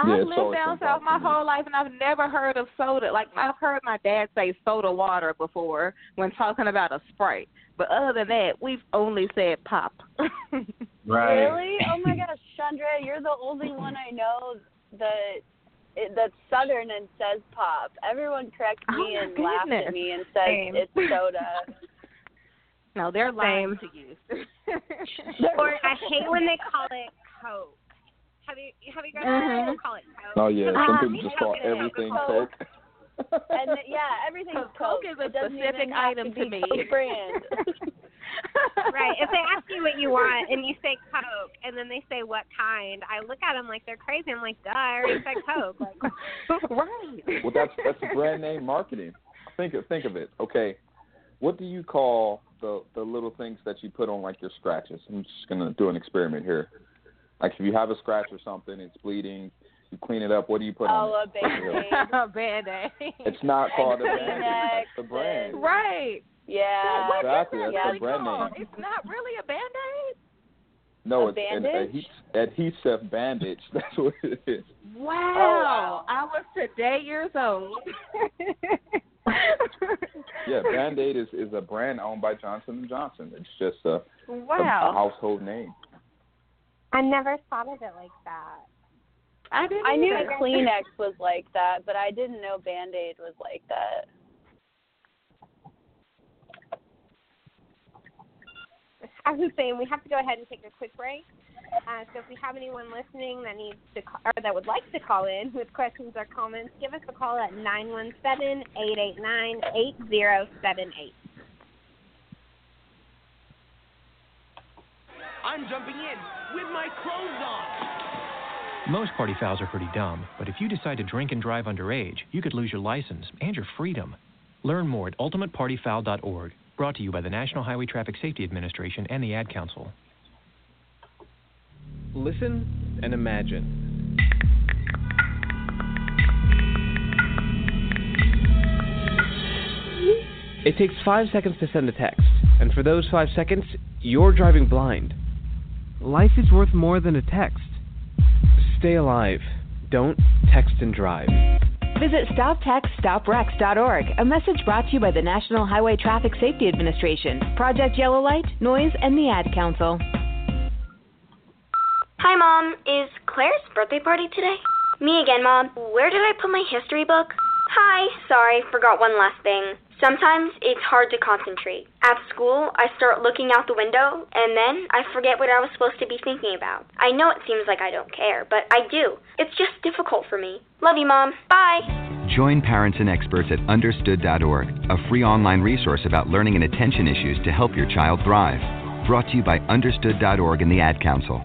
I've Yeah, lived down south my whole life, and I've never heard of soda. Like I've heard my dad say soda water before when talking about a Sprite, but other than that, we've only said pop. right. Really? Oh my gosh, Chandra, you're the only one I know that it, that's southern and says pop. Everyone corrects Oh me my and laughs at me and says Same. it's soda. No, they're lying Same. to you. or I hate when they call it Coke. Have you have you guys Mhm. people call it Coke? Oh yeah, Because some I people just call everything Coke. Coke. And th- yeah, everything's Coke is a It specific item to, to me. Coke brand. right. If they ask you what you want and you say Coke and then they say what kind, I look at them like they're crazy. I'm like, duh, I already said Coke. Like, right. Well, that's that's brand name marketing. Think of think of it. Okay, what do you call the the little things that you put on like your scratches? I'm just gonna do an experiment here. Like if you have a scratch or something, it's bleeding, you clean it up. What do you put Oh, on a it? Band-Aid. Band-Aid. It's not called a And band. Kleenex That's the brand. Right. Yeah. What is Exactly, that's really the brand name. It's not really a band-aid. No, A it's an bandage? adhe- adhesive bandage. That's what it is. Oh, wow. I was today years old. Yeah, Band Aid is is a brand owned by Johnson and Johnson. It's just a, a, a household name. I never thought of it like that. I didn't I knew either. Kleenex was like that, but I didn't know Band Aid was like that. I was saying we have to go ahead and take a quick break. Uh, so if we have anyone listening that needs to ca- or that would like to call in with questions or comments, give us a call at nine one seven eight eight nine eight zero seven eight. I'm jumping in with my clothes on. Most party fouls are pretty dumb, but if you decide to drink and drive underage, you could lose your license and your freedom. Learn more at ultimatepartyfoul.org, brought to you by the National Highway Traffic Safety Administration and the Ad Council. Listen and imagine. It takes five seconds to send a text, and for those five seconds, you're driving blind. Life is worth more than a text. Stay alive. Don't text and drive. Visit StopTextStopWrecks.org, a message brought to you by the National Highway Traffic Safety Administration, Project Yellow Light, Noise, and the Ad Council. Hi, Mom. Is Claire's birthday party today? Me again, Mom. Where did I put my history book? Hi. Sorry, forgot one last thing. Sometimes it's hard to concentrate. At school, I start looking out the window, and then I forget what I was supposed to be thinking about. I know it seems like I don't care, but I do. It's just difficult for me. Love you, Mom. Bye. Join parents and experts at understood.org, a free online resource about learning and attention issues to help your child thrive. Brought to you by understood.org and the Ad Council.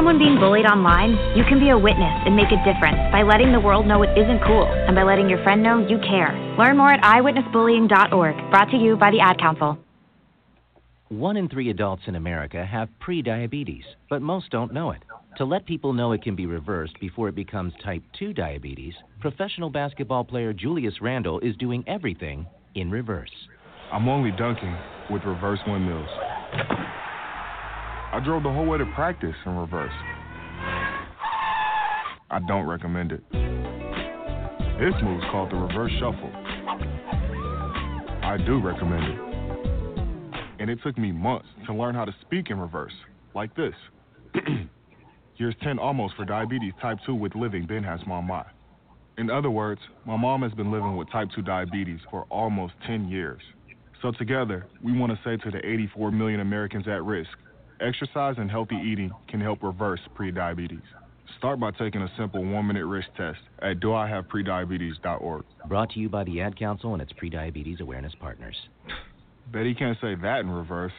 Someone being bullied online? You can be a witness and make a difference by letting the world know it isn't cool and by letting your friend know you care. Learn more at eyewitnessbullying.org, brought to you by the Ad Council. One in three adults in America have prediabetes, but most don't know it. To let people know it can be reversed before it becomes type 2 diabetes, professional basketball player Julius Randle is doing everything in reverse. I'm only dunking with reverse windmills. I drove the whole way to practice in reverse. I don't recommend it. This move's called the reverse shuffle. I do recommend it. And it took me months to learn how to speak in reverse, like this. Here's 10 almost for diabetes type 2 with living Ben has my. In other words, my mom has been living with type 2 diabetes for almost 10 years. So together, we want to say to the 84 million Americans at risk, exercise and healthy eating can help reverse prediabetes. Start by taking a simple one-minute risk test at doihaveprediabetes.org. Brought to you by the Ad Council and its prediabetes awareness partners. Bet he can't say that in reverse.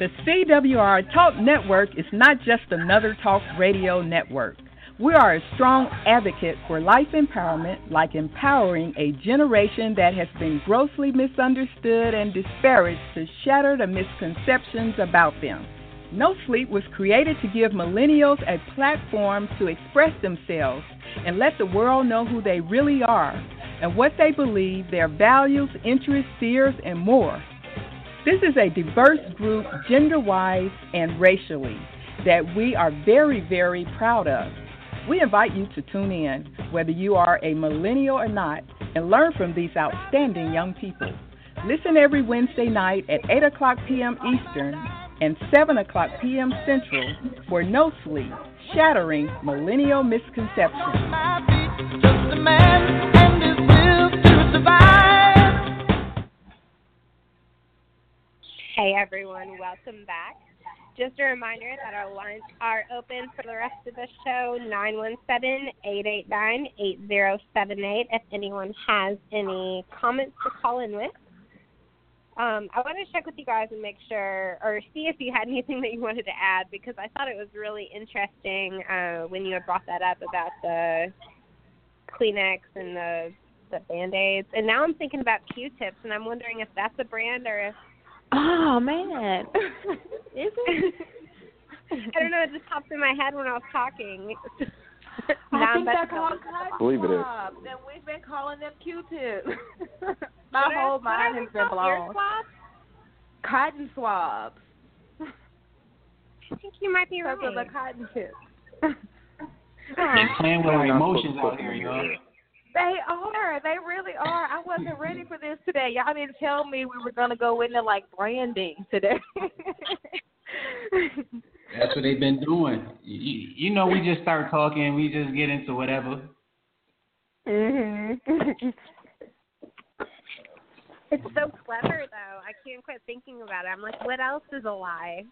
The CWR Talk Network is not just another talk radio network. We are a strong advocate for life empowerment, like empowering a generation that has been grossly misunderstood and disparaged to shatter the misconceptions about them. No Sleep was created to give millennials a platform to express themselves and let the world know who they really are and what they believe, their values, interests, fears, and more. This is a diverse group, gender wise and racially, that we are very, very proud of. We invite you to tune in, whether you are a millennial or not, and learn from these outstanding young people. Listen every Wednesday night at 8 o'clock p.m. Eastern and 7 o'clock p.m. Central for No Sleep, Shattering Millennial Misconceptions. Hey everyone, welcome back. Just a reminder that our lines are open for the rest of the show 917-889-8078 if anyone has any comments to call in with. Um, I want to check with you guys and make sure, or see if you had anything that you wanted to add, because I thought it was really interesting uh, when you had brought that up about the Kleenex and the the band aids. And now I'm thinking about Q-tips, and I'm wondering if that's a brand or if Oh man. Is it? I don't know. It just popped in my head when I was talking. I think they're called cotton believe it is. swabs, and we've been calling them Q-tips. My are- whole what mind has been called? Blown. swabs? Cotton swabs. I think you might be Because right. of the cotton tips. They playing with our emotions out here, y'all. They are. They really are. I wasn't ready for this today. Y'all didn't tell me we were gonna go into like branding today. That's what they've been doing. You, you know, we just start talking, we just get into whatever. Mhm. it's so clever though. I can't quit thinking about it. I'm like, what else is a lie?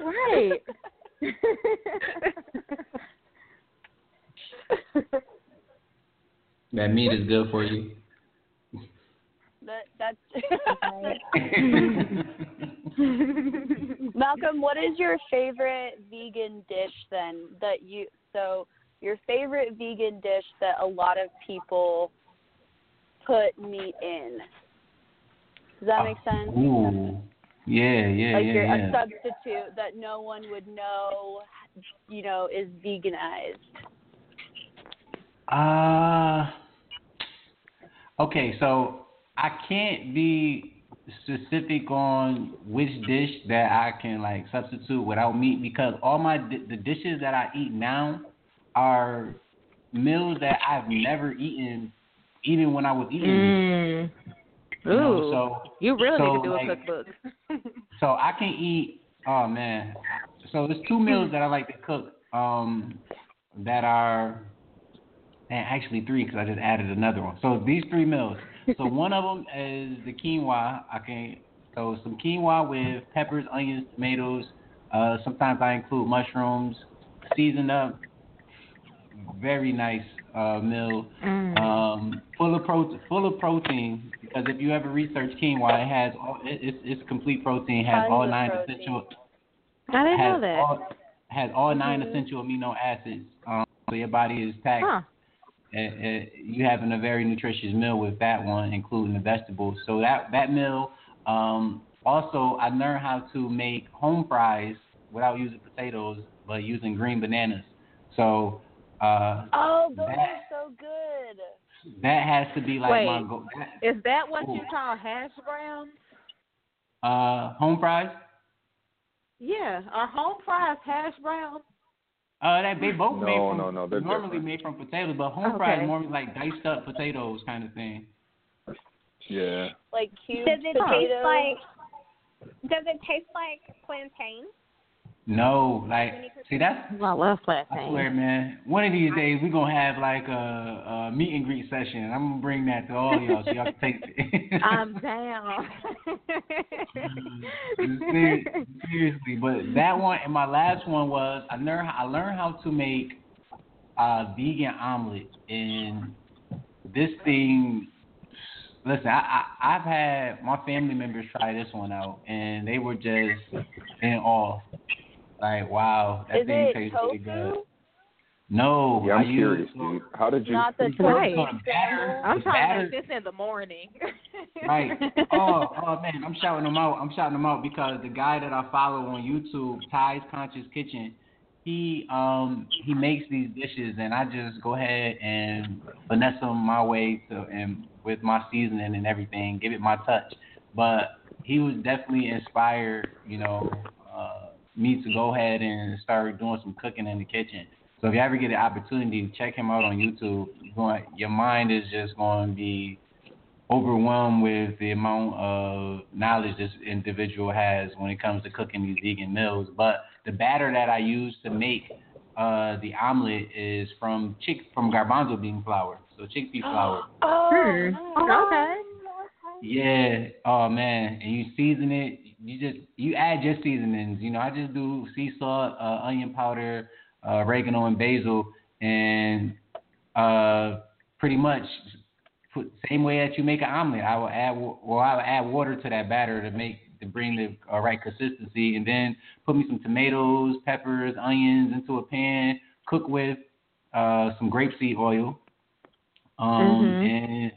right. That meat is good for you. That that's Malcolm, what is your favorite vegan dish then that you so your favorite vegan dish that a lot of people put meat in? Does that make sense? Ooh. Yeah, yeah, like yeah, you're yeah. a substitute that no one would know, you know, is veganized. Uh okay, so I can't be specific on which dish that I can like substitute without meat because all my the dishes that I eat now are meals that I've never eaten even when I was eating. Mm. You know, Ooh. so you really so, need to do like, a cookbook. So I can eat. Oh man. So there's two meals that I like to cook. Um, that are, actually three because I just added another one. So these three meals. So one of them is the quinoa. I can so some quinoa with peppers, onions, tomatoes. Uh, sometimes I include mushrooms, seasoned up. Very nice uh, meal. Mm. Um, full of protein. Full of protein because if you ever research quinoa, it has all, it, it's, it's complete protein. Has all nine protein. essential. I didn't know that. All, has all 9 Mhm. essential amino acids. Um, so your body is packed. Huh. Uh, uh, you having a very nutritious meal with that one, including the vegetables. So that that meal. Um, also, I learned how to make home fries without using potatoes, but using green bananas. So uh, Oh, those that are so good. that has to be like Wait, my go. is that what you call hash browns? Uh, home fries. Yeah, are home fries hash browns? Uh, that they both No, made from no, no, they're normally different. made from potatoes, but home fries Okay. is more like diced up potatoes kind of thing. Yeah. Like cubed Does it potatoes. taste like? Does it taste like plantain? No, like see that's I love I swear, man. One of these days we're gonna have like a, a meet and greet session. and I'm gonna bring that to all y'all so y'all can taste it. I'm down. Uh, ser- Seriously, but that one and my last one was I learned I learned how to make a vegan omelet, and this thing listen, I, I I've had my family members try this one out, and they were just in awe. Like, wow, that Is thing it tastes tofu? really good. No, Yeah, I I'm use curious, dude. How did you? Not the Right. batter. I'm the trying batter, to make this in the morning. Right. Oh, oh man, I'm shouting them out. I'm shouting them out because the guy that I follow on YouTube, Ty's Conscious Kitchen, he um he makes these dishes and I just go ahead and finesse them my way to and with my seasoning and everything, give it my touch. But he was definitely inspired, you know, me to go ahead and start doing some cooking in the kitchen. So if you ever get the opportunity, to check him out on YouTube. Going, your mind is just going to be overwhelmed with the amount of knowledge this individual has when it comes to cooking these vegan meals. But the batter that I use to make uh, the omelet is from chick from garbanzo bean flour, so chickpea flour. Hmm. Okay. Yeah. Oh man, and you season it. You just you add your seasonings. You know, I just do sea salt, uh, onion powder, uh, oregano, and basil, and uh, pretty much put same way that you make an omelet. I will add well, I will add water to that batter to make to bring the uh, right consistency, and then put me some tomatoes, peppers, onions into a pan. Cook with uh, some grapeseed oil, um, Mhm. and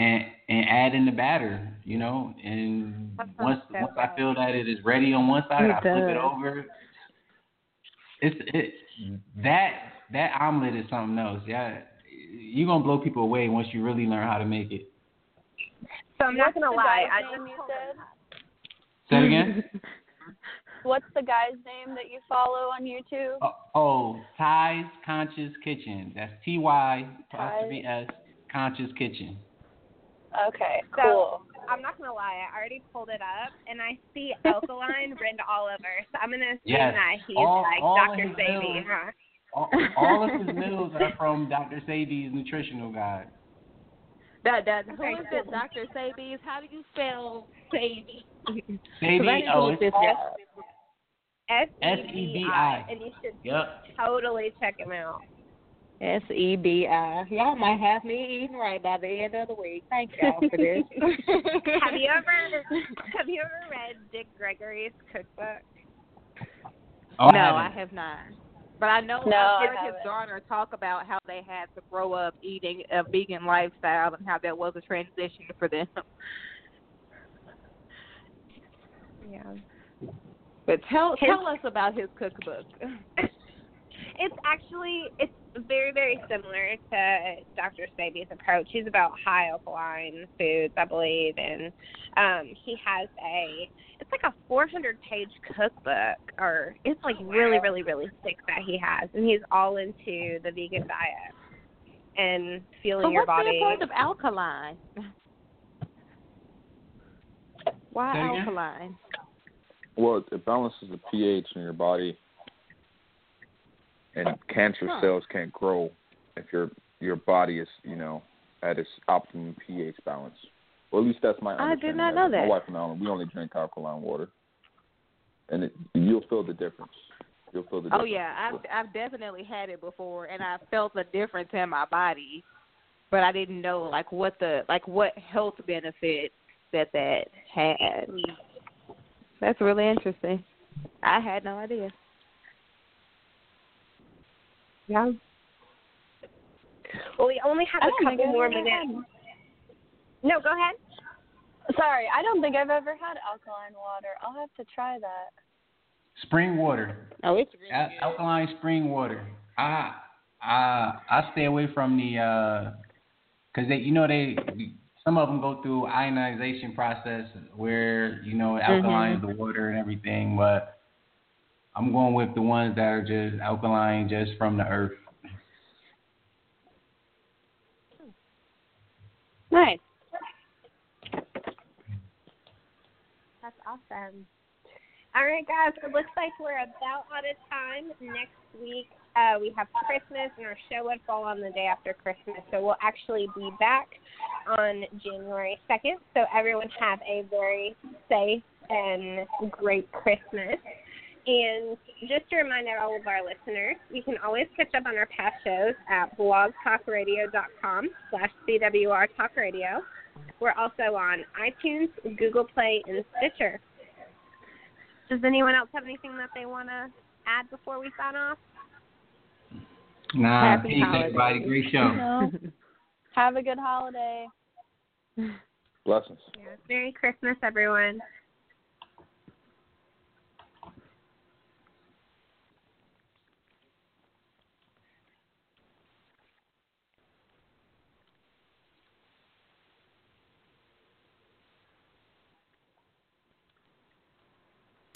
and and add in the batter. You know, and once once I feel that it is ready on one side, It I flip it over. It's it that that omelet is something else. Yeah, you're gonna blow people away once you really learn how to make it. So I'm not gonna What's the lie, guy's I name just you said? Say it again. What's the guy's name that you follow on YouTube? oh, oh, Ty's Conscious Kitchen. That's T Y apostrophe S Conscious Kitchen. Okay, So, cool. I'm not gonna lie, I already pulled it up and I see alkaline written all over. So I'm gonna assume Yes. that he's All- like all Dr. of his Sebi, meals- huh? All, all of his meals are from Dr. Sebi's nutritional guide. That that who Okay, is cool. it, Dr. Sebi's? How do you spell Sebi? Sebi, oh, it's S S E B B I, I. and you should Yep. totally check him out. S E B I. Y'all might have me eating right by the end of the week. Thank y'all for this. have you ever have you ever read Dick Gregory's cookbook? Oh, no, I I haven't. But I know No, I I've heard his daughter talk about how they had to grow up eating a vegan lifestyle and how that was a transition for them. Yeah. But tell His- tell us about his cookbook. It's actually it's very very similar to Dr. Sebi's approach. He's about high alkaline foods, I believe, and um he has a it's like a 400 page cookbook, or it's like really really really thick that he has, and he's all into the vegan diet and feeling But your what's body. the point of alkaline? Why alkaline? Well, it balances the pH in your body, and oh. cancer Huh. cells can't grow if your your body is, you know, at its optimum pH balance. Well, at least that's my I understanding. did not know it. My wife and I, we only drink alkaline water, and it, you'll feel the difference. You'll feel the oh, Difference. Oh yeah, I've I've definitely had it before, and I felt a difference in my body, but I didn't know like what the like what health benefits that that had. That's really interesting. I had no idea. Yeah. Well, we only have a couple more ever minutes. No, go ahead. Sorry, I don't think I've ever had alkaline water. I'll have to try that. Spring water. Oh, it's really Al- alkaline spring water. I I I stay away from the uh 'cause they you know they some of them go through ionization process where you know it alkalines the water and everything, but I'm going with the ones that are just alkaline just from the earth. Nice. That's awesome. All right, guys. It looks like we're about out of time. Next week, uh, we have Christmas, and our show would fall on the day after Christmas. So we'll actually be back on January 2nd. So everyone have a very safe and great Christmas. And just to remind all of our listeners, you can always catch up on our past shows at blogtalkradio.com slash CWR Talk Radio. We're also on iTunes, Google Play, and Stitcher. Does anyone else have anything that they want to add before we sign off? Nah, Happy peace, holidays. everybody. Great show. No. Have a good holiday. Blessings. Merry Christmas, everyone.